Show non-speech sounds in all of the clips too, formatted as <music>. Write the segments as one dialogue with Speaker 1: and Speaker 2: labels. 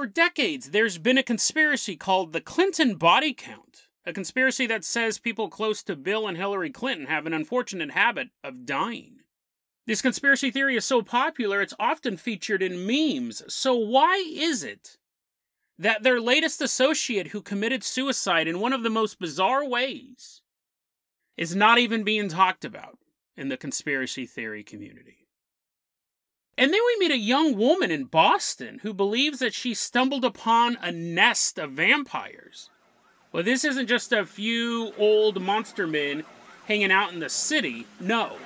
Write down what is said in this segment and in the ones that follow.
Speaker 1: For decades, there's been a conspiracy called the Clinton body count, a conspiracy that says people close to Bill and Hillary Clinton have an unfortunate habit of dying. This conspiracy theory is so popular, it's often featured in memes. So, why is it that their latest associate who committed suicide in one of the most bizarre ways is not even being talked about in the conspiracy theory community? And then we meet a young woman in Boston who believes that she stumbled upon a nest of vampires. Well, this isn't just a few old monster men hanging out in the city. No.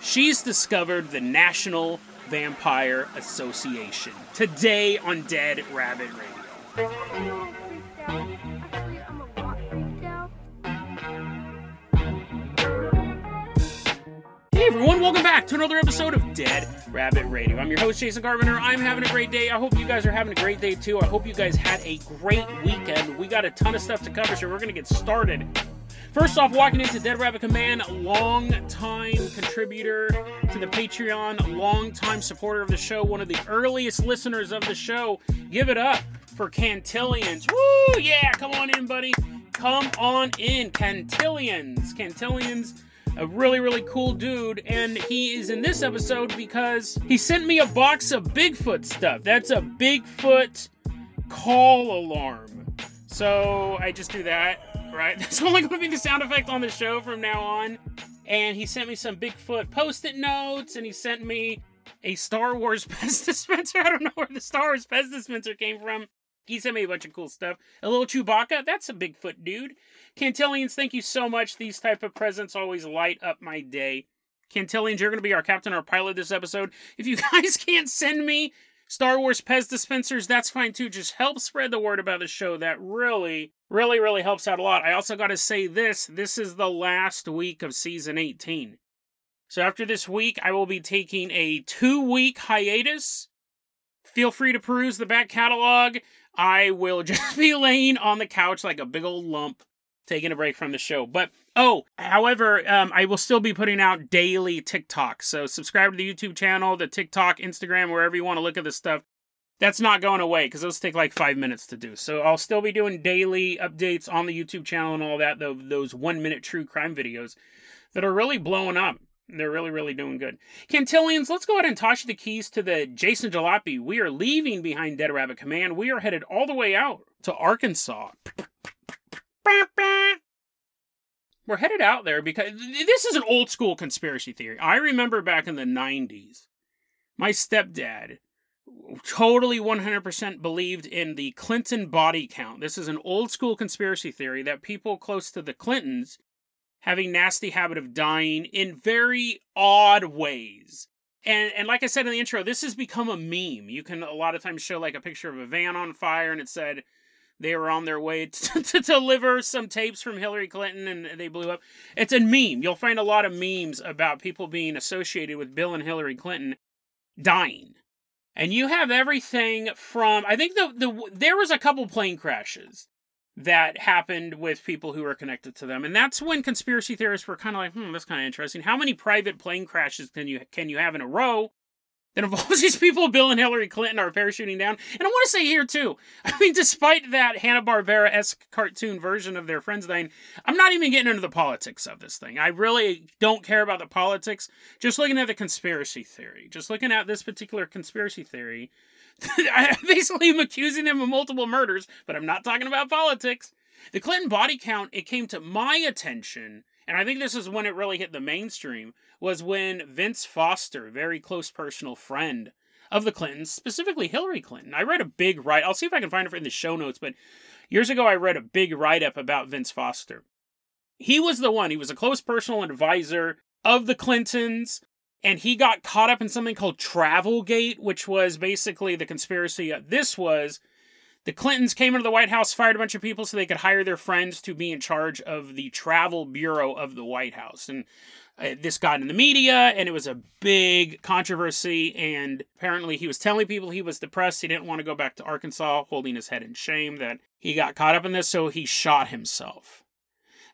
Speaker 1: She's discovered the National Vampire Association today on Dead Rabbit Radio. Everyone, welcome back to another episode of Dead Rabbit Radio. I'm your host, Jason Carpenter. I'm having a great day. I hope you guys are having a great day too. I hope you guys had a great weekend. We got a ton of stuff to cover, so we're going to get started. First off, walking into Dead Rabbit Command, long time contributor to the Patreon, long time supporter of the show, one of the earliest listeners of the show. Give it up for Cantillions. Woo! Yeah, come on in, buddy. Come on in, Cantillions. Cantillions a really, really cool dude, and he is in this episode because he sent me a box of Bigfoot stuff. That's a Bigfoot call alarm. So I just do that, right? <laughs> That's only going to be the sound effect on the show from now on. And he sent me some Bigfoot post it notes, and he sent me a Star Wars <laughs> Pez dispenser. I don't know where the Star Wars Pez dispenser came from. He sent me a bunch of cool stuff. A little Chewbacca, that's a Bigfoot dude. Cantillians, thank you so much. These type of presents always light up my day. Cantillians, you're going to be our captain or pilot this episode. If you <laughs> guys can't send me Star Wars Pez dispensers, that's fine too. Just help spread the word about the show. That really, really, really helps out a lot. I also got to say this this is the last week of season 18. So after this week, I will be taking a two week hiatus. Feel free to peruse the back catalog. I will <laughs> just be laying on the couch like a big old lump, taking a break from the show. But oh, however, um, I will still be putting out daily TikTok. So subscribe to the YouTube channel, the TikTok, Instagram, wherever you want to look at this stuff. That's not going away because those take like five minutes to do. So I'll still be doing daily updates on the YouTube channel and all that. Those one minute true crime videos that are really blowing up. They're really, really doing good. Cantillians, let's go ahead and toss you the keys to the Jason Jalopy. We are leaving behind Dead Rabbit Command. We are headed all the way out to Arkansas. We're headed out there because this is an old school conspiracy theory. I remember back in the 90s, my stepdad totally 100% believed in the Clinton body count. This is an old school conspiracy theory that people close to the Clintons having nasty habit of dying in very odd ways. And and like I said in the intro, this has become a meme. You can a lot of times show like a picture of a van on fire and it said they were on their way <laughs> to, to deliver some tapes from Hillary Clinton and they blew up. It's a meme. You'll find a lot of memes about people being associated with Bill and Hillary Clinton dying. And you have everything from I think the the there was a couple plane crashes that happened with people who were connected to them. And that's when conspiracy theorists were kind of like, hmm, that's kind of interesting. How many private plane crashes can you can you have in a row that involves <laughs> these people, Bill and Hillary Clinton, are parachuting down? And I want to say here too, I mean, despite that Hanna-Barbera esque cartoon version of their friends dying, I'm not even getting into the politics of this thing. I really don't care about the politics. Just looking at the conspiracy theory, just looking at this particular conspiracy theory <laughs> I basically am accusing them of multiple murders, but I'm not talking about politics. The Clinton body count, it came to my attention, and I think this is when it really hit the mainstream, was when Vince Foster, very close personal friend of the Clintons, specifically Hillary Clinton. I read a big write. I'll see if I can find it in the show notes, but years ago I read a big write up about Vince Foster. He was the one. He was a close personal advisor of the Clintons and he got caught up in something called Travelgate, which was basically the conspiracy. This was the Clintons came into the White House, fired a bunch of people so they could hire their friends to be in charge of the travel bureau of the White House. And uh, this got in the media, and it was a big controversy. And apparently, he was telling people he was depressed. He didn't want to go back to Arkansas, holding his head in shame that he got caught up in this, so he shot himself.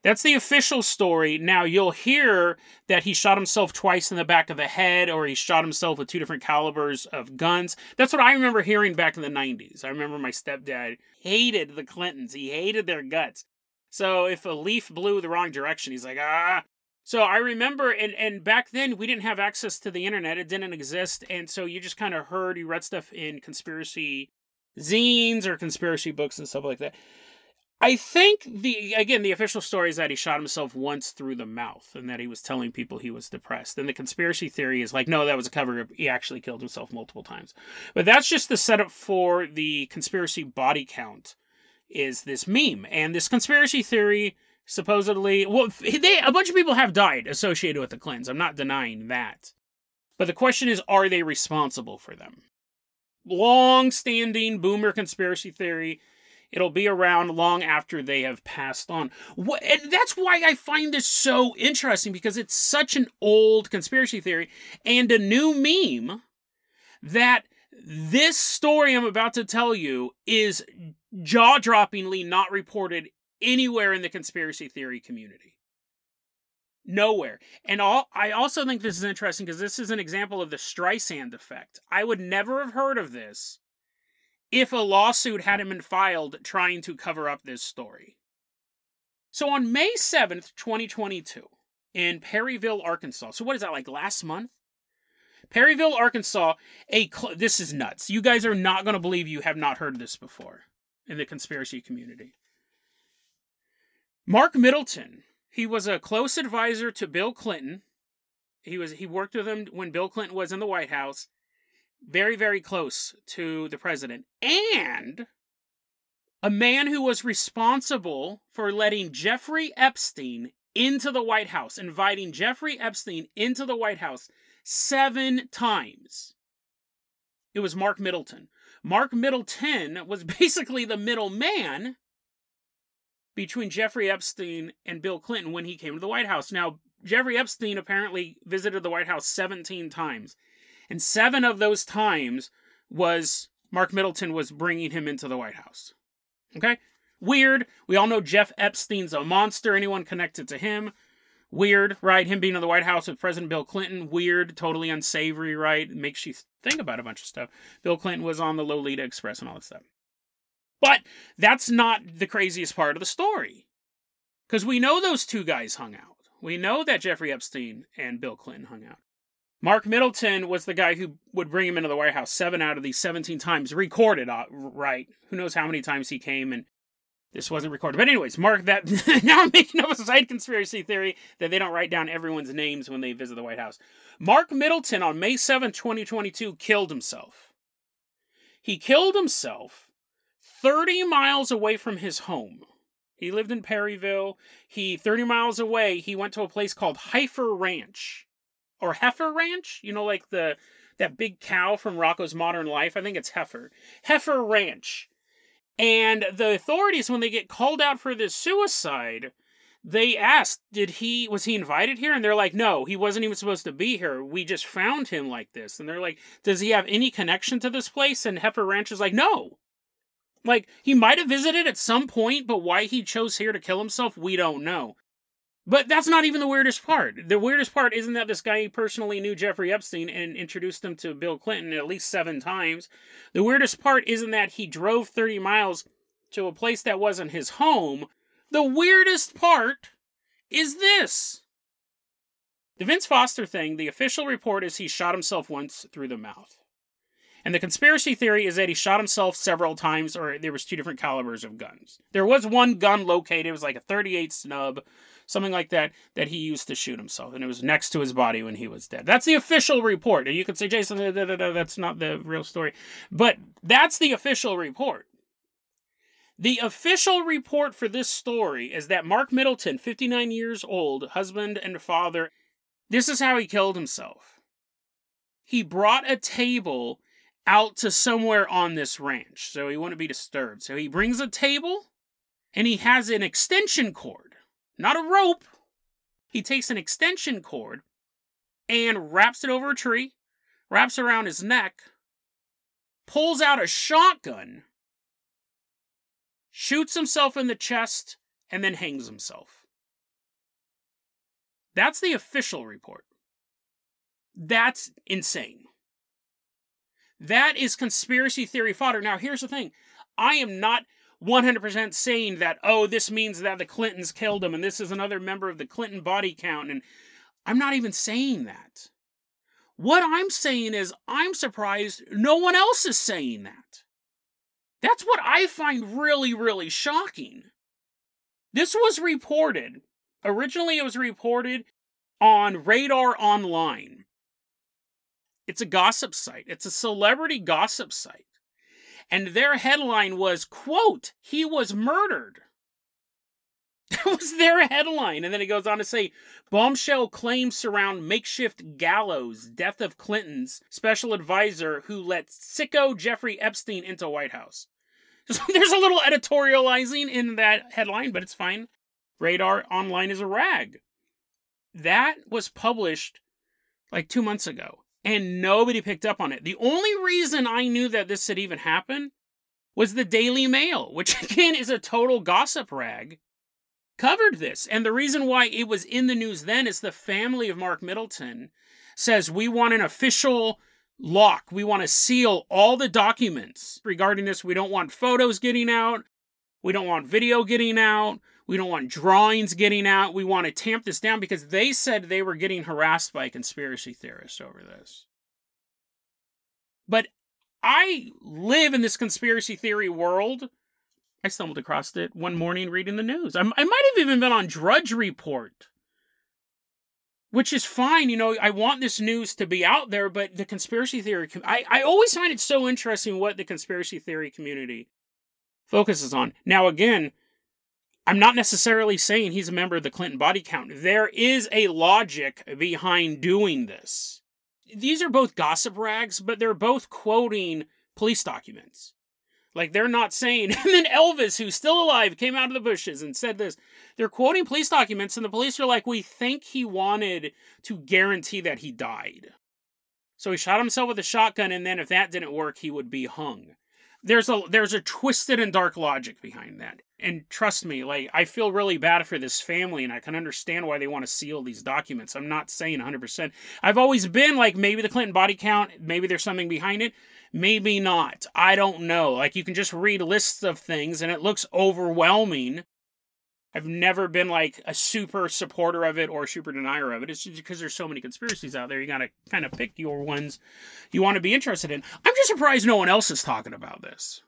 Speaker 1: That's the official story. Now you'll hear that he shot himself twice in the back of the head, or he shot himself with two different calibers of guns. That's what I remember hearing back in the 90s. I remember my stepdad hated the Clintons, he hated their guts. So if a leaf blew the wrong direction, he's like, ah. So I remember, and, and back then we didn't have access to the internet, it didn't exist. And so you just kind of heard, you read stuff in conspiracy zines or conspiracy books and stuff like that. I think the again the official story is that he shot himself once through the mouth and that he was telling people he was depressed. And the conspiracy theory is like no that was a cover up. He actually killed himself multiple times. But that's just the setup for the conspiracy body count is this meme and this conspiracy theory supposedly well they a bunch of people have died associated with the Clintons. I'm not denying that. But the question is are they responsible for them? Long standing boomer conspiracy theory It'll be around long after they have passed on. And that's why I find this so interesting because it's such an old conspiracy theory and a new meme that this story I'm about to tell you is jaw droppingly not reported anywhere in the conspiracy theory community. Nowhere. And all, I also think this is interesting because this is an example of the Streisand effect. I would never have heard of this if a lawsuit hadn't been filed trying to cover up this story. So on May 7th, 2022, in Perryville, Arkansas. So what is that like last month? Perryville, Arkansas, a cl- this is nuts. You guys are not going to believe you have not heard this before in the conspiracy community. Mark Middleton, he was a close advisor to Bill Clinton. He was he worked with him when Bill Clinton was in the White House very, very close to the president, and a man who was responsible for letting Jeffrey Epstein into the White House, inviting Jeffrey Epstein into the White House seven times. It was Mark Middleton. Mark Middleton was <laughs> basically the middleman between Jeffrey Epstein and Bill Clinton when he came to the White House. Now, Jeffrey Epstein apparently visited the White House 17 times. And seven of those times was Mark Middleton was bringing him into the White House. Okay? Weird. We all know Jeff Epstein's a monster. Anyone connected to him. Weird, right? Him being in the White House with President Bill Clinton. Weird, totally unsavory, right? makes you think about a bunch of stuff. Bill Clinton was on the Lolita Express and all that stuff. But that's not the craziest part of the story. Because we know those two guys hung out. We know that Jeffrey Epstein and Bill Clinton hung out. Mark Middleton was the guy who would bring him into the White House seven out of these 17 times, recorded, uh, right? Who knows how many times he came and this wasn't recorded. But, anyways, Mark, that <laughs> now I'm making up a side conspiracy theory that they don't write down everyone's names when they visit the White House. Mark Middleton on May 7, 2022, killed himself. He killed himself 30 miles away from his home. He lived in Perryville. He 30 miles away, he went to a place called Heifer Ranch or Heifer Ranch. You know, like the that big cow from Rocko's Modern Life. I think it's Heifer. Heifer Ranch. And the authorities, when they get called out for this suicide, they asked, "Did he was he invited here?" And they're like, "No, he wasn't even supposed to be here. We just found him like this." And they're like, "Does he have any connection to this place?" And Heifer Ranch is like, "No." Like he might have visited at some point, but why he chose here to kill himself, we don't know. But that's not even the weirdest part. The weirdest part isn't that this guy personally knew Jeffrey Epstein and introduced him to Bill Clinton at least seven times. The weirdest part isn't that he drove 30 miles to a place that wasn't his home. The weirdest part is this. The Vince Foster thing, the official report is he shot himself once through the mouth. And the conspiracy theory is that he shot himself several times, or there was two different calibers of guns. There was one gun located, it was like a 38 snub something like that, that he used to shoot himself, and it was next to his body when he was dead. That's the official report. And you could say, Jason, that's not the real story, but that's the official report. The official report for this story is that Mark Middleton, 59 years old, husband and father, this is how he killed himself. He brought a table out to somewhere on this ranch so he wouldn't be disturbed. So he brings a table and he has an extension cord not a rope. He takes an extension cord and wraps it over a tree, wraps around his neck, pulls out a shotgun, shoots himself in the chest, and then hangs himself. That's the official report. That's insane. That is conspiracy theory fodder. Now, here's the thing I am not 100% saying that, oh, this means that the Clintons killed him and this is another member of the Clinton body count. And I'm not even saying that. What I'm saying is, I'm surprised no one else is saying that. That's what I find really, really shocking. This was reported. Originally, it was reported on Radar Online. It's a gossip site, it's a celebrity gossip site. And their headline was, quote, he was murdered. <laughs> That was their headline. And then it goes on to say bombshell claims surround makeshift gallows, death of Clinton's special advisor who let sicko Jeffrey Epstein into White House. <laughs> So there's a little editorializing in that headline, but it's fine. Radar Online is a rag. That was published like two months ago and nobody picked up on it. The only reason I knew that this had even happened was the Daily Mail, which <laughs> again is a total gossip rag, covered this. And the reason why it was in the news then is the family of Mark Middleton says we want an official lock. We want to seal all the documents regarding this. We don't want photos getting out. We don't want video getting out. We don't want drawings getting out. We want to tamp this down because they said they were getting harassed by conspiracy theorists over this. But I live in this conspiracy theory world. I stumbled across it one morning reading the news. I, I might have even been on Drudge Report, which is fine. You know, I want this news to be out there, but the conspiracy theory, I, I always find it so interesting what the conspiracy theory community focuses on. Now, again, I'm not necessarily saying he's a member of the Clinton body count. There is a logic behind doing this. These are both gossip rags, but they're both quoting police documents. Like they're not saying, <laughs> and then Elvis, who's still alive, came out of the bushes and said this. They're quoting police documents, and the police are like, we think he wanted to guarantee that he died. So he shot himself with a shotgun, and then if that didn't work, he would be hung there's a there's a twisted and dark logic behind that. And trust me, like I feel really bad for this family and I can understand why they want to seal these documents. I'm not saying 100%. I've always been like maybe the Clinton body count, maybe there's something behind it, maybe not. I don't know. Like you can just read lists of things and it looks overwhelming I've never been like a super supporter of it or a super denier of it. It's just because there's so many conspiracies out there. You gotta kind of pick your ones you want to be interested in. I'm just surprised no one else is talking about this.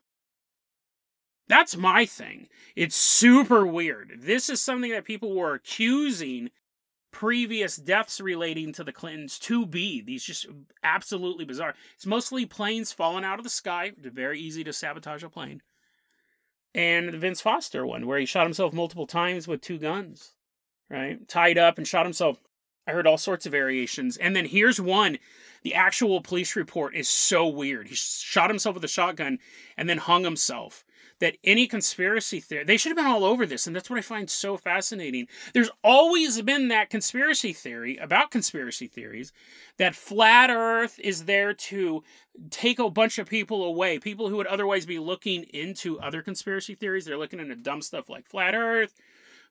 Speaker 1: That's my thing. It's super weird. This is something that people were accusing previous deaths relating to the Clintons to be. These just absolutely bizarre. It's mostly planes falling out of the sky. It's very easy to sabotage a plane and the Vince Foster one, where he shot himself multiple times with two guns, right? Tied up and shot himself. I heard all sorts of variations. And then here's one. The actual police report is so weird. He shot himself with a shotgun and then hung himself that any conspiracy theory, they should have been all over this. And that's what I find so fascinating. There's always been that conspiracy theory about conspiracy theories that flat earth is there to take a bunch of people away, people who would otherwise be looking into other conspiracy theories. They're looking into dumb stuff like flat earth,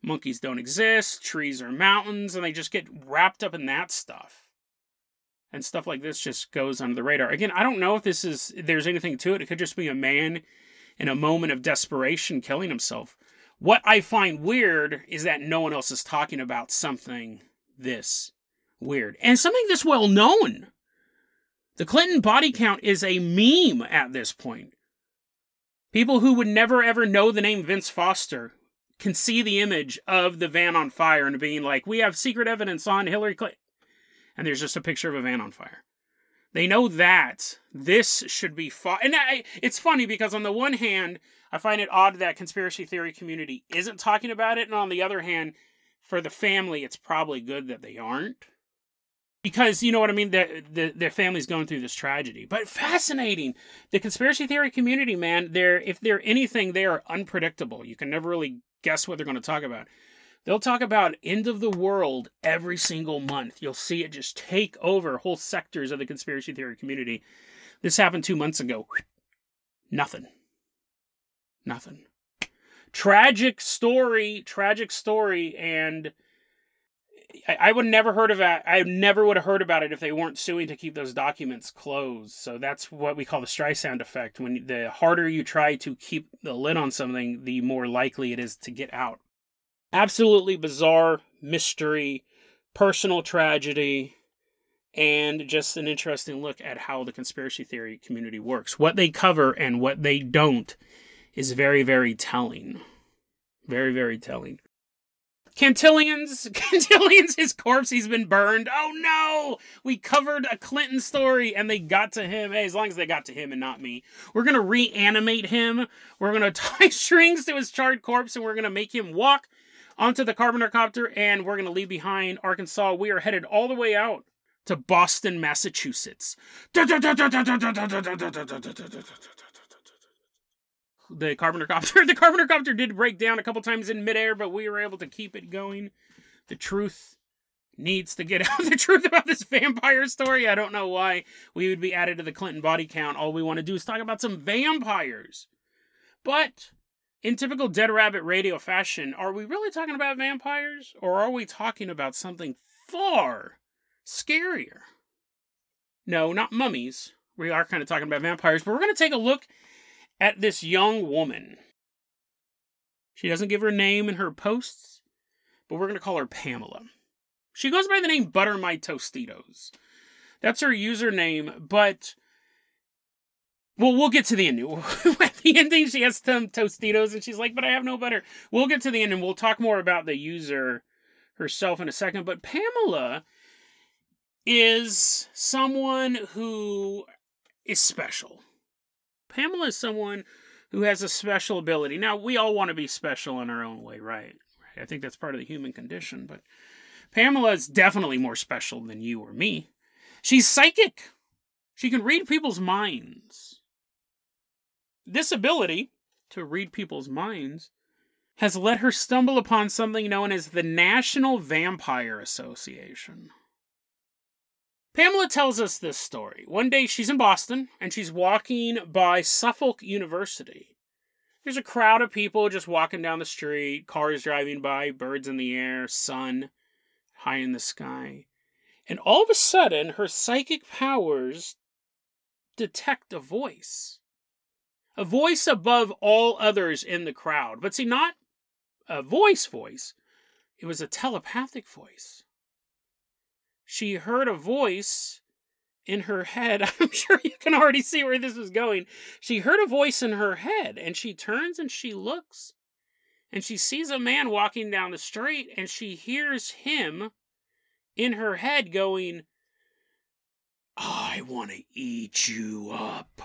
Speaker 1: monkeys don't exist, trees are mountains, and they just get wrapped up in that stuff and stuff like this just goes under the radar. Again, I don't know if this is there's anything to it. It could just be a man in a moment of desperation killing himself. What I find weird is that no one else is talking about something this weird and something this well known. The Clinton body count is a meme at this point. People who would never ever know the name Vince Foster can see the image of the van on fire and being like, we have secret evidence on Hillary Clinton. And there's just a picture of a van on fire. They know that this should be fought. And I, it's funny because on the one hand, I find it odd that conspiracy theory community isn't talking about it, and on the other hand, for the family, it's probably good that they aren't. Because you know what I mean, their the, their family's going through this tragedy. But fascinating, the conspiracy theory community, man. They're if they're anything, they are unpredictable. You can never really guess what they're going to talk about. They'll talk about end of the world every single month. You'll see it just take over whole sectors of the conspiracy theory community. This happened two months ago. Nothing. Nothing. Tragic story, tragic story, and I, I would never heard of that. I never would have heard about it if they weren't suing to keep those documents closed. So that's what we call the Streisand effect. When the harder you try to keep the lid on something, the more likely it is to get out. Absolutely bizarre mystery, personal tragedy, and just an interesting look at how the conspiracy theory community works. What they cover and what they don't is very, very telling. Very, very telling. Cantillion's <laughs> Cantillion's his corpse, he's been burned. Oh no! We covered a Clinton story and they got to him. Hey, as long as they got to him and not me. We're gonna reanimate him. We're gonna <laughs> tie strings to his charred corpse and we're gonna make him walk onto the carpenter copter and we're gonna leave behind Arkansas. We are headed all the way out to Boston, Massachusetts the carpenter copter. The carpenter copter did break down a couple times in midair, but we were able to keep it going. The truth needs to get out. The truth about this vampire story. I don't know why we would be added to the Clinton body count. All we want to do is talk about some vampires. But in typical Dead Rabbit radio fashion, are we really talking about vampires? Or are we talking about something far scarier? No, not mummies. We are kind of talking about vampires, but we're going to take a look at this young woman. She doesn't give her name in her posts, but we're going to call her Pamela. She goes by the name Butter My Tostitos. That's her username, but well, we'll get to the end. <laughs> The <laughs> ending, she has some Tostitos, and she's like, "But I have no butter." We'll get to the end, and we'll talk more about the user herself in a second. But Pamela is someone who is special. Pamela is someone who has a special ability. Now, we all want to be special in our own way, right? I think that's part of the human condition, but Pamela is definitely more special than you or me. She's psychic. She can read people's minds. This ability to read people's minds has let her stumble upon something known as the National Vampire Association. Pamela tells us this story. One day she's in Boston and she's walking by Suffolk University. There's a crowd of people just walking down the street, cars driving by, birds in the air, sun high in the sky. And all of a sudden, her psychic powers detect a voice. A voice above all others in the crowd. But see, not a voice voice, it was a telepathic voice she heard a voice in her head. <laughs> I'm sure you can already see where this is going. She heard a voice in her head, and she turns and she looks, and she sees a man walking down the street, and she hears him in her head going, I want to eat you up.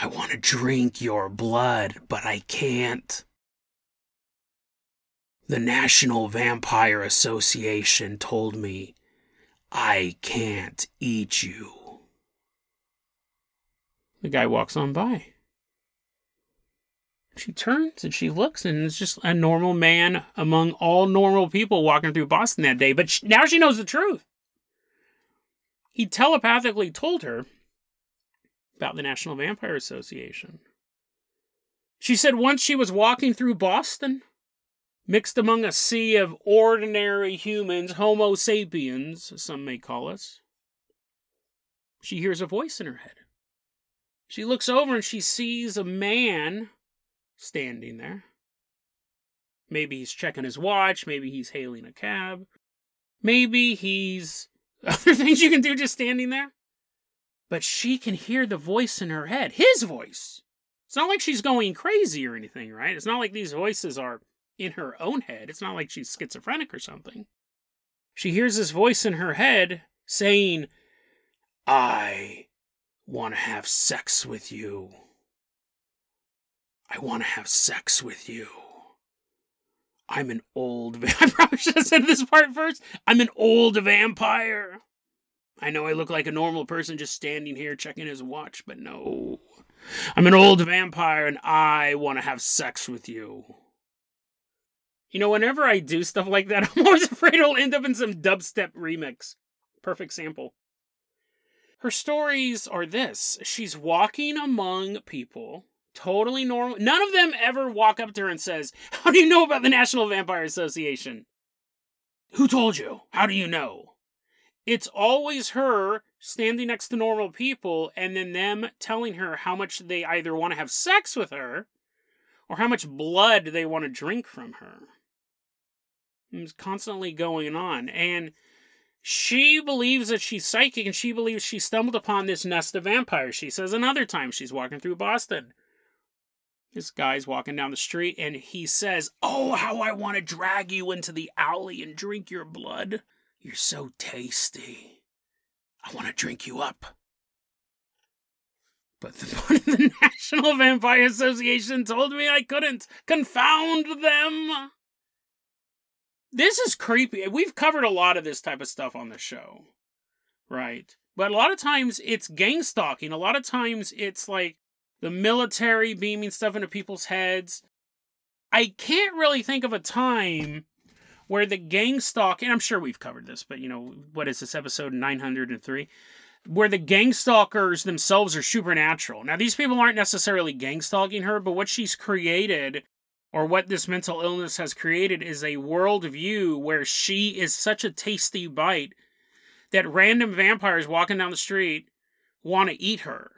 Speaker 1: I want to drink your blood, but I can't. The National Vampire Association told me I can't eat you. The guy walks on by. She turns and she looks, and it's just a normal man among all normal people walking through Boston that day. But she, now she knows the truth. He telepathically told her about the National Vampire Association. She said once she was walking through Boston, mixed among a sea of ordinary humans, Homo sapiens, some may call us. She hears a voice in her head. She looks over and she sees a man standing there. Maybe he's checking his watch, maybe he's hailing a cab, maybe he's <laughs> other things you can do just standing there. But she can hear the voice in her head, his voice. It's not like she's going crazy or anything, right? It's not like these voices are in her own head. It's not like she's schizophrenic or something. She hears this voice in her head saying, I want to have sex with you. I want to have sex with you. I'm an old. Va- <laughs> I probably should have said this part first. I'm an old vampire. I know I look like a normal person just standing here checking his watch, but no. I'm an old vampire and I want to have sex with you. You know, whenever I do stuff like that, <laughs> I'm always afraid it'll end up in some dubstep remix. Perfect sample. Her stories are this she's walking among people, totally normal. None of them ever walk up to her and says, How do you know about the National Vampire Association? Who told you? How do you know? It's always her standing next to normal people and then them telling her how much they either want to have sex with her or how much blood they want to drink from her. It's constantly going on. And she believes that she's psychic and she believes she stumbled upon this nest of vampires. She says another time she's walking through Boston. This guy's walking down the street and he says, Oh, how I want to drag you into the alley and drink your blood. You're so tasty. I want to drink you up. But the, <laughs> the National Vampire Association told me I couldn't. Confound them! This is creepy. We've covered a lot of this type of stuff on the show, right? But a lot of times it's gang stalking. A lot of times it's like the military beaming stuff into people's heads. I can't really think of a time where the gang stalk, and I'm sure we've covered this, but you know, what is this episode 903? Where the gang stalkers themselves are supernatural. Now, these people aren't necessarily gang stalking her, but what she's created or what this mental illness has created is a worldview where she is such a tasty bite that random vampires walking down the street want to eat her.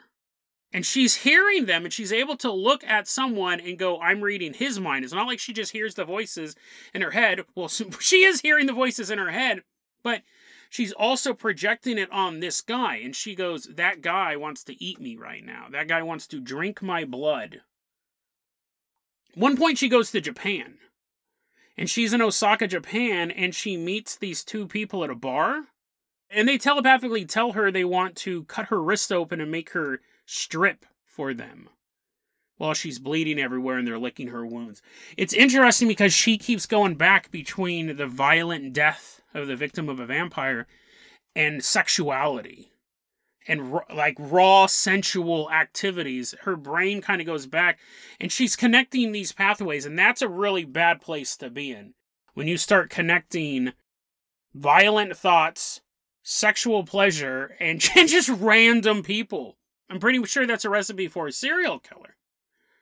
Speaker 1: And she's hearing them and she's able to look at someone and go, I'm reading his mind. It's not like she just hears the voices in her head. Well, <laughs> she is hearing the voices in her head, but she's also projecting it on this guy. And she goes, That guy wants to eat me right now. That guy wants to drink my blood. One point, she goes to Japan. And she's in Osaka, Japan, and she meets these two people at a bar. And they telepathically tell her they want to cut her wrist open and make her strip for them while she's bleeding everywhere and they're licking her wounds. It's interesting because she keeps going back between the violent death of the victim of a vampire and sexuality and like raw sensual activities. Her brain kind of goes back and she's connecting these pathways and that's a really bad place to be in. When you start connecting violent thoughts sexual pleasure and <laughs> just random people i'm pretty sure that's a recipe for a serial killer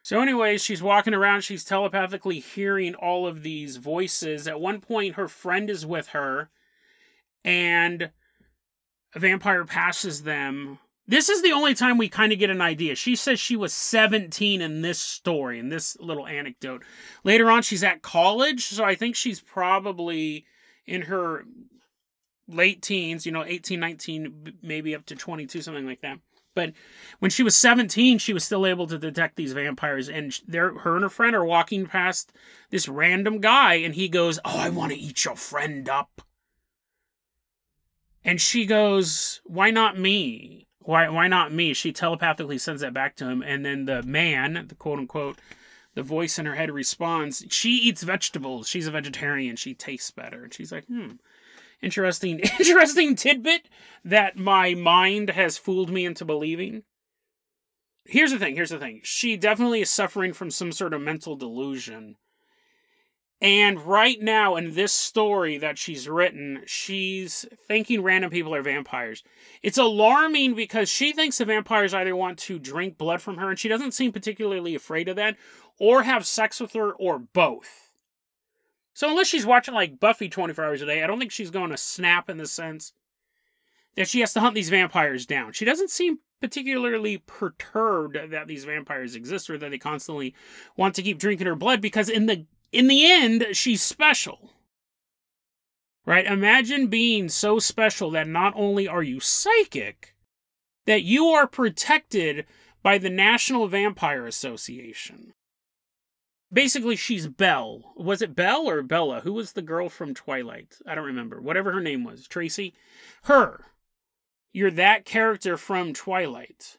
Speaker 1: so anyways she's walking around she's telepathically hearing all of these voices at one point her friend is with her and a vampire passes them. This is the only time we kind of get an idea. She says she was 17 in this story, in this little anecdote. Later on, she's at college, so I think she's probably in her late teens, you know, 18, 19, maybe up to 22, something like that. But when she was 17, she was still able to detect these vampires. And her and her friend are walking past this random guy, and he goes, Oh, I want to eat your friend up. And she goes, Why not me? Why why not me? She telepathically sends that back to him, and then the man, the quote unquote, the voice in her head responds, She eats vegetables. She's a vegetarian. She tastes better. And she's like, hmm. Interesting <laughs> interesting tidbit that my mind has fooled me into believing. Here's the thing, here's the thing. She definitely is suffering from some sort of mental delusion and right now, in this story that she's written, she's thinking random people are vampires. It's alarming because she thinks the vampires either want to drink blood from her, and she doesn't seem particularly afraid of that, or have sex with her, or both. So, unless she's watching like Buffy 24 hours a day, I don't think she's going to snap in the sense that she has to hunt these vampires down. She doesn't seem particularly perturbed that these vampires exist or that they constantly want to keep drinking her blood because in the in the end, she's special. Right? Imagine being so special that not only are you psychic, that you are protected by the National Vampire Association. Basically, she's Belle. Was it Belle or Bella? Who was the girl from Twilight? I don't remember. Whatever her name was. Tracy? Her. You're that character from Twilight.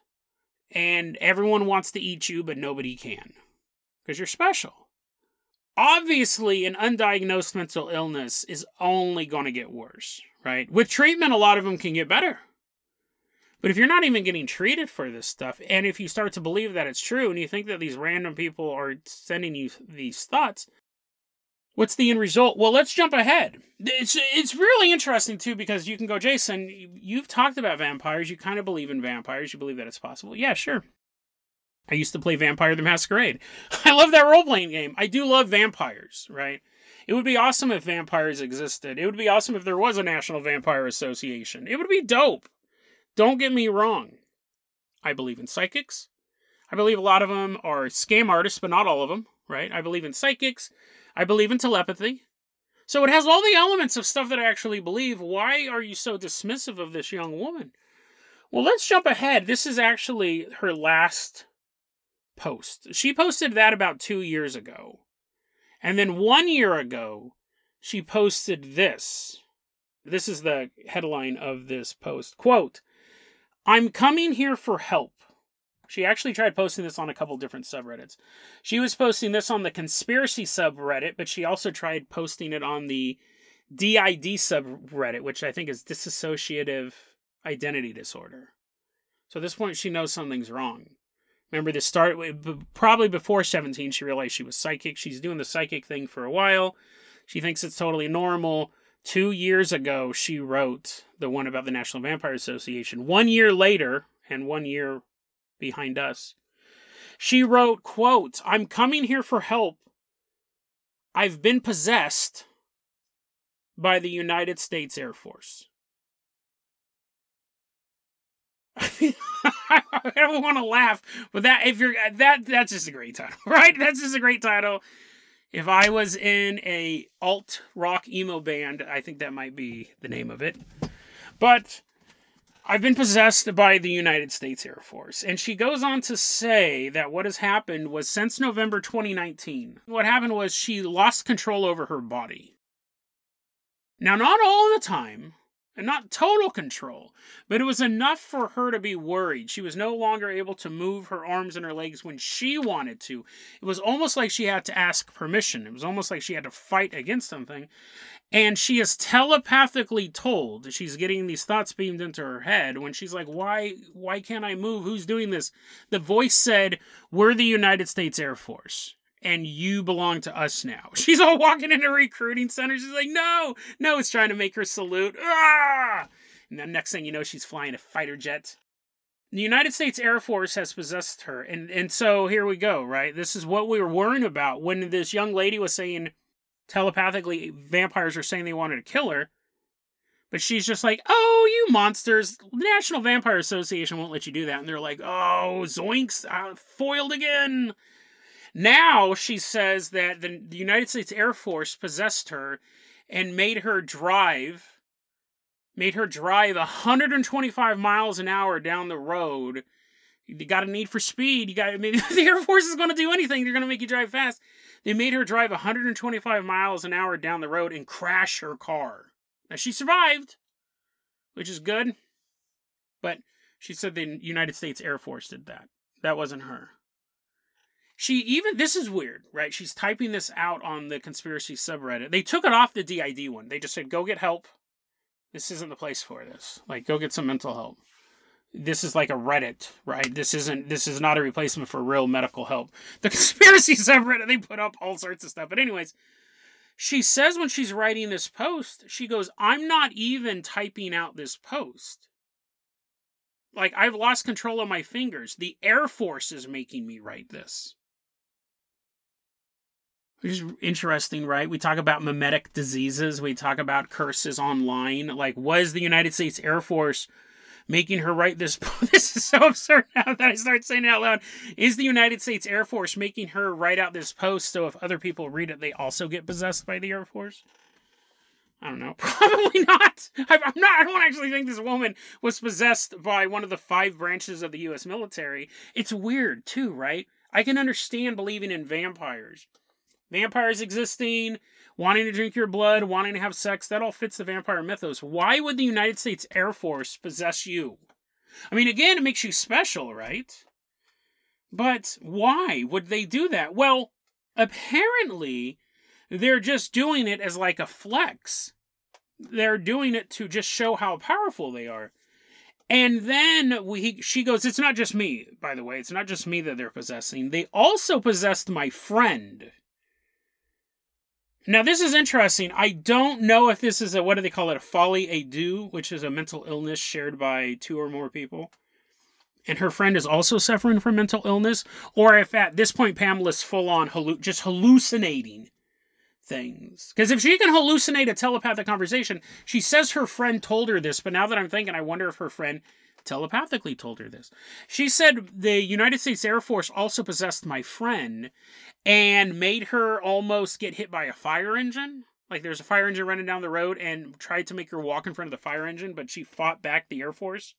Speaker 1: And everyone wants to eat you, but nobody can. Because you're special obviously an undiagnosed mental illness is only going to get worse, right? With treatment, a lot of them can get better. But if you're not even getting treated for this stuff, and if you start to believe that it's true, and you think that these random people are sending you these thoughts, what's the end result? Well, let's jump ahead. It's it's really interesting too because you can go, Jason. You've talked about vampires. You kind of believe in vampires. You believe that it's possible. Yeah, sure. I used to play Vampire the Masquerade. <laughs> I love that role playing game. I do love vampires, right? It would be awesome if vampires existed. It would be awesome if there was a National Vampire Association. It would be dope. Don't get me wrong. I believe in psychics. I believe a lot of them are scam artists, but not all of them, right? I believe in psychics. I believe in telepathy. So it has all the elements of stuff that I actually believe. Why are you so dismissive of this young woman? Well, let's jump ahead. This is actually her last post. She posted that about two years ago. And then one year ago, she posted this. This is the headline of this post. Quote, I'm coming here for help. She actually tried posting this on a couple different subreddits. She was posting this on the conspiracy subreddit, but she also tried posting it on the DID subreddit, which I think is dissociative identity disorder. So at this point, she knows something's wrong. Remember, this start probably before 17, she realized she was psychic. She's doing the psychic thing for a while. She thinks it's totally normal. Two years ago, she wrote the one about the National Vampire Association. One year later, and one year behind us, she wrote, quote, I'm coming here for help. I've been possessed by the United States Air Force. <laughs> I don't want to laugh, but that if you're that that's just a great title, <laughs> right? That's just a great title. If I was in a alt rock emo band, I think that might be the name of it. But I've been possessed by the United States Air Force. And she goes on to say that what has happened was since November 2019, what happened was she lost control over her body. Now, not all the time, and not total control, but it was enough for her to be worried. She was no longer able to move her arms and her legs when she wanted to. It was almost like she had to ask permission. It was almost like she had to fight against something. And she is telepathically told she's getting these thoughts beamed into her head when she's like, "Why why can't I move? Who's doing this?" The voice said, "We're the United States Air Force." And you belong to us now. <laughs> She's all walking into recruiting center. She's like, no, no, it's trying to make her salute. Ah! And the next thing you know, she's flying a fighter jet. The United States Air Force has possessed her. And, and so here we go, right? This is what we were worrying about when this young lady was saying telepathically vampires are saying they wanted to kill her. But she's just like, oh, you monsters. The National Vampire Association won't let you do that. And they're like, oh, zoinks, uh, foiled again. Now she says that the, the United States Air Force possessed her and made her drive made her drive 125 miles an hour down the road. You got a need for speed. You got <laughs> the Air Force is going to do anything. They're going to make you drive fast. They made her drive 125 miles an hour down the road and crash her car. Now she survived, which is good. But she said the United States Air Force did that. That wasn't her. She even this is weird, right? She's typing this out on the conspiracy subreddit. They took it off the DID one. They just said, "Go get help. This isn't the place for this. Like, go get some mental help." This is like a Reddit, right? This isn't. This is not a replacement for real medical help. The <laughs> conspiracy subreddit they put up all sorts of stuff. But anyways, she says when she's writing this post, she goes, "I'm not even typing out this post." Like, I've lost control of my fingers. The Air Force is making me write this. Which is interesting, right? We talk about mimetic diseases. We talk about curses online. Like, was the United States Air Force making her write this? <laughs> this is so absurd now that I start saying it out loud. Is the United States Air Force making her write out this post so if other people read it, they also get possessed by the Air Force? I don't know. <laughs> Probably not. I'm not. I don't actually think this woman was possessed by one of the five branches of the U.S. military. It's weird too, right? I can understand believing in vampires vampires existing, wanting to drink your blood, wanting to have sex, that all fits the vampire mythos. Why would the United States Air Force possess you? I mean, again, it makes you special, right? But why would they do that? Well, apparently, they're just doing it as like a flex. They're doing it to just show how powerful they are. And then we, she goes, It's not just me, by the way. It's not just me that they're possessing. They also possessed my friend. Now, this is interesting. I don't know if this is a, what do they call it, a folie à deux, which is a mental illness shared by two or more people. And her friend is also suffering from mental illness, or if at this point Pamela's full on hallu- just hallucinating things. Because if she can hallucinate a telepathic conversation, she says her friend told her this, but now that I'm thinking, I wonder if her friend telepathically told her this. She said the United States Air Force also possessed my friend and made her almost get hit by a fire engine. Like there's a fire engine running down the road and tried to make her walk in front of the fire engine, but she fought back the Air Force.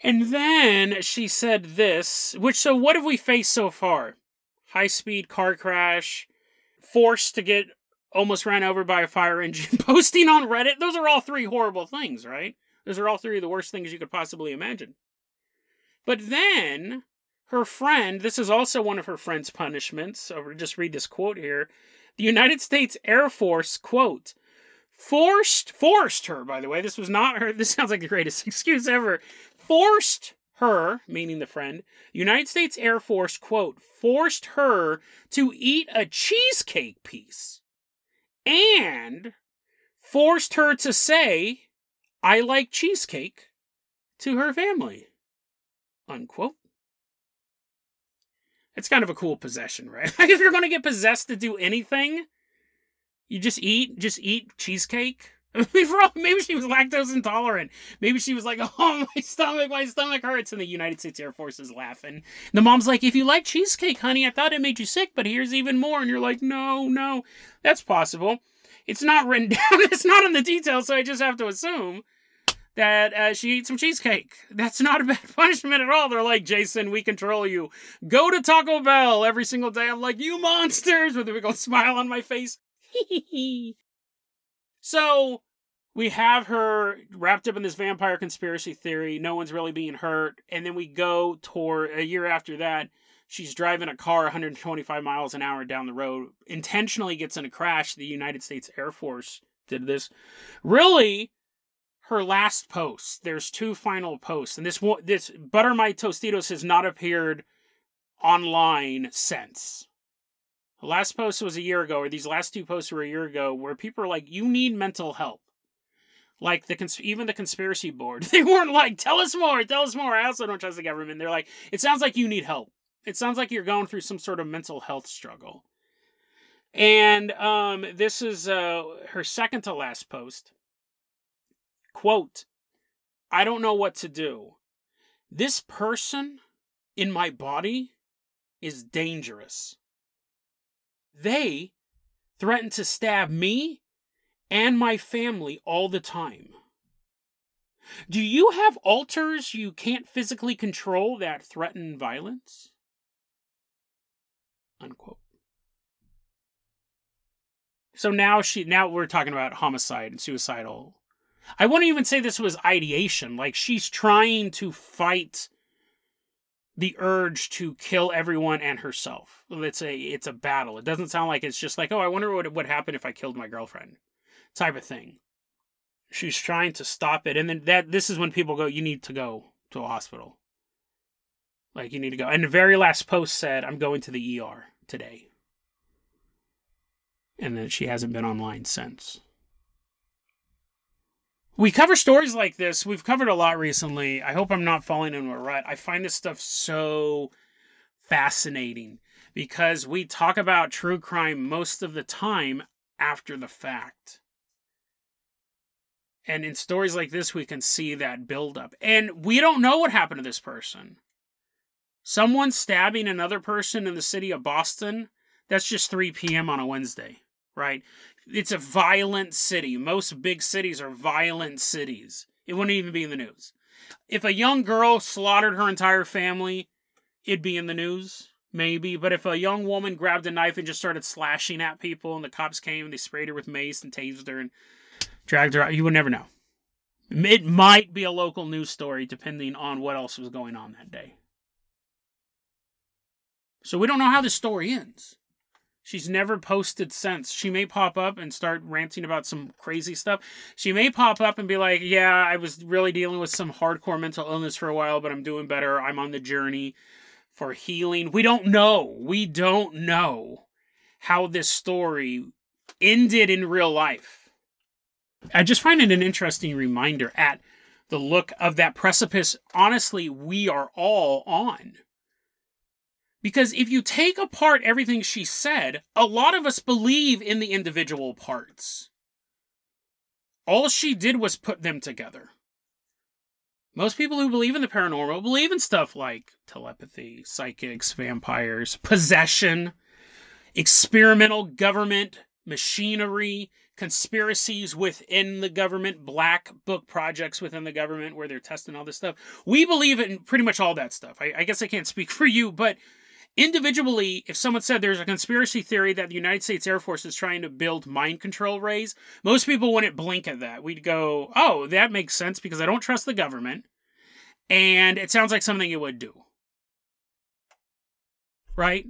Speaker 1: And then she said this, which so what have we faced so far? High speed car crash, forced to get almost ran over by a fire engine, <laughs> posting on Reddit. Those are all three horrible things, right? Those are all three of the worst things you could possibly imagine. But then her friend, this is also one of her friend's punishments. So just read this quote here. The United States Air Force, quote, forced forced her, by the way, this was not her, <laughs> this sounds like the greatest <laughs> excuse ever. Forced her, mm-hmm. meaning the friend, United States Air Force, quote, forced her to eat a cheesecake piece and forced her to say, I like cheesecake to her family. Unquote. It's kind of a cool possession, right? <laughs> if you're going to get possessed to do anything, you just eat, just eat cheesecake. <laughs> Maybe she was lactose intolerant. Maybe she was like, <laughs> "Oh, my stomach, my stomach hurts," and the United States Air Force is laughing. The mom's like, "If you like cheesecake, honey, I thought it made you sick, but here's even more." And you're like, "No, no, that's possible." It's not written <laughs> down. It's not in the details, so I just have to assume that uh, she ate some cheesecake. That's not a bad punishment at all. They're like, Jason, we control you. Go to Taco Bell every single day. I'm like, you monsters, with a big old smile on my face. So we have her wrapped up in this vampire conspiracy theory. No one's really being hurt. And then we go toward a year after that. She's driving a car 125 miles an hour down the road, intentionally gets in a crash. The United States Air Force did this. Really, her last post. There's two final posts, and this this Butter My Tostitos has not appeared online since. Last post was a year ago, or these last two posts were a year ago, where people are like, "You need mental help." Like the cons- even the conspiracy board, <laughs> they weren't like, "Tell us more, tell us more." I also don't trust the government. They're like, "It sounds like you need help. It sounds like you're going through some sort of mental health struggle." And um, this is uh, her second to last post Quote, I don't know what to do. This person in my body is dangerous. They threaten to stab me and my family all the time. Do you have alters you can't physically control that threaten violence? Unquote. So now she now we're talking about homicide and suicidal I wouldn't even say this was ideation. Like she's trying to fight the urge to kill everyone and herself. It's a it's a battle. It doesn't sound like it's just like, oh, I wonder what would happen if I killed my girlfriend, type of thing. She's trying to stop it, and then that this is when people go, you need to go to a hospital. Like you need to go. And the very last post said, I'm going to the ER today. And then she hasn't been online since we cover stories like this. We've covered a lot recently. I hope I'm not falling into a rut. I find this stuff so fascinating because we talk about true crime most of the time after the fact. And in stories like this, we can see that buildup. And we don't know what happened to this person. Someone stabbing another person in the city of Boston, that's just 3 p.m. on a Wednesday, right? it's a violent city. Most big cities are violent cities. It wouldn't even be in the news. If a young girl slaughtered her entire family, it'd be in the news, maybe. But if a young woman grabbed a knife and just started slashing at people and the cops came and they sprayed her with mace and tased her and dragged her out, you would never know. It might be a local news story depending on what else was going on that day. So we don't know how the story ends. She's never posted since. She may pop up and start ranting about some crazy stuff. She may pop up and be like, Yeah, I was really dealing with some hardcore mental illness for a while, but I'm doing better. I'm on the journey for healing. We don't know. We don't know how this story ended in real life. I just find it an interesting reminder at the look of that precipice, honestly, we are all on Because if you take apart everything she said, a lot of us believe in the individual parts. All she did was put them together. Most people who believe in the paranormal believe in stuff like telepathy, psychics, vampires, possession, experimental government, machinery, conspiracies within the government, black book projects within the government where they're testing all this stuff. We believe in pretty much all that stuff. I, I guess I can't speak <laughs> for you, but individually, if someone said there's a conspiracy theory that the United States Air Force is trying to build mind control rays, most people wouldn't blink at that. We'd go, oh, that makes sense because I don't trust the government. And it sounds like something it would do. Right?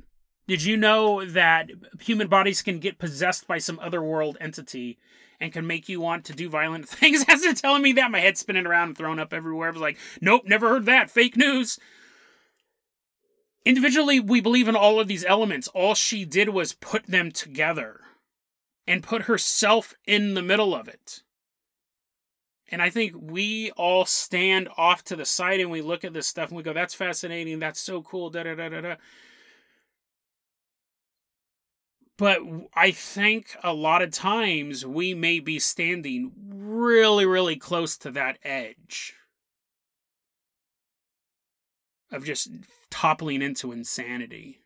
Speaker 1: Did you know that human bodies can get possessed by some otherworld entity and can make you want to do violent <laughs> things? As they're telling me that, my head's spinning around and thrown up everywhere. I was like, nope, never heard that. Fake news. Individually, we believe in all of these elements. All she did was put them together and put herself in the middle of it. And I think we all stand off to the side and we look at this stuff and we go, that's fascinating. That's so cool. Da da da da da. But I think a lot of times we may be standing really, really close to that edge of just toppling into insanity.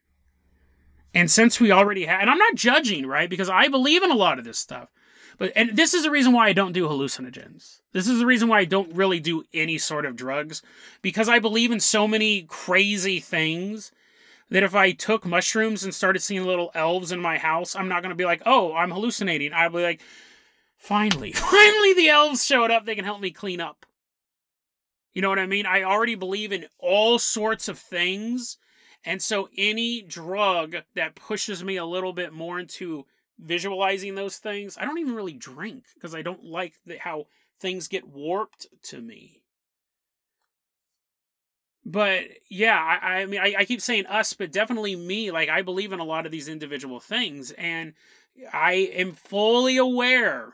Speaker 1: And since we already have, and I'm not judging, right? Because I believe in a lot of this stuff. But, and this is the reason why I don't do hallucinogens. This is the reason why I don't really do any sort of drugs. Because I believe in so many crazy things that if I took mushrooms and started seeing little elves in my house, I'm not going to be like, oh, I'm hallucinating. I'll be like, finally, <laughs> finally the elves showed up. They can help me clean up. You know what I mean? I already believe in all sorts of things. And so any drug that pushes me a little bit more into visualizing those things, I don't even really drink because I don't like the, how things get warped to me. But yeah, I, I mean, I, I keep saying us, but definitely me. Like, I believe in a lot of these individual things, and I am fully aware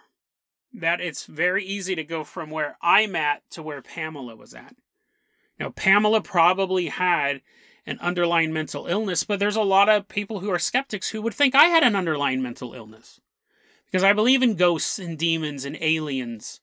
Speaker 1: that it's very easy to go from where I'm at to where Pamela was at. Now, Pamela probably had an underlying mental illness, but there's a lot of people who are skeptics who would think I had an underlying mental illness. Because I believe in ghosts and demons and aliens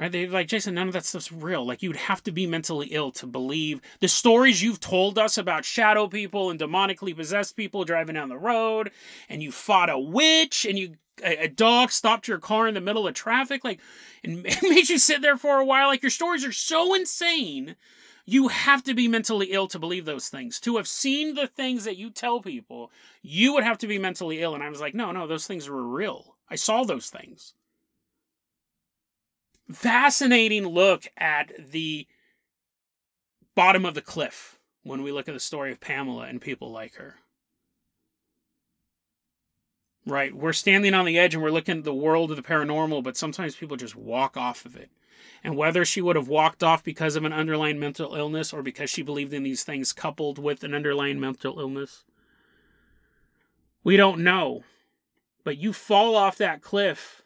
Speaker 1: Right? They're like, Jason, none of that stuff's real. Like, you'd have to be mentally ill to believe the stories you've told us about shadow people and demonically possessed people driving down the road, and you fought a witch, and you a, a dog stopped your car in the middle of traffic, like, and <laughs> made you sit there for a while. Like, your stories are so insane. You have to be mentally ill to believe those things. To have seen the things that you tell people, you would have to be mentally ill. And I was like, no, no, those things were real. I saw those things fascinating look at the bottom of the cliff when we look at the story of Pamela and people like her. Right? We're standing on the edge and we're looking at the world of the paranormal, but sometimes people just walk off of it. And whether she would have walked off because of an underlying mental illness or because she believed in these things coupled with an underlying mental illness, we don't know. But you fall off that cliff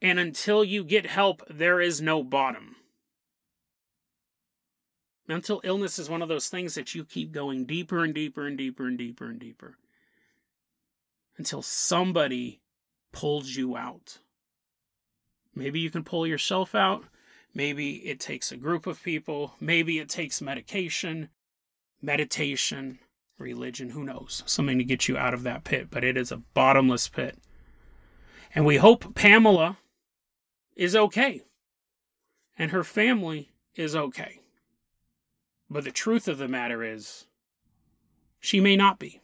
Speaker 1: and until you get help, there is no bottom. Mental illness is one of those things that you keep going deeper and deeper and deeper and deeper and deeper until somebody pulls you out. Maybe you can pull yourself out. Maybe it takes a group of people. Maybe it takes medication, meditation, religion, who knows? Something to get you out of that pit, but it is a bottomless pit. And we hope Pamela is okay. And her family is okay. But the truth of the matter is, she may not be.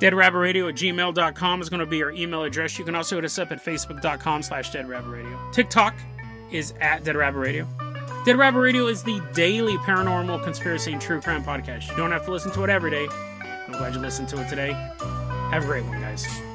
Speaker 1: DeadRabbitRadio at gmail.com is going to be our email address. You can also hit us up at facebook.com slash deadrabbitradio. TikTok is at Dead Rabbit. Dead Rabbit Radio is the daily paranormal conspiracy and true crime podcast. You don't have to listen to it every day. I'm glad you listened to it today. Have a great one, guys.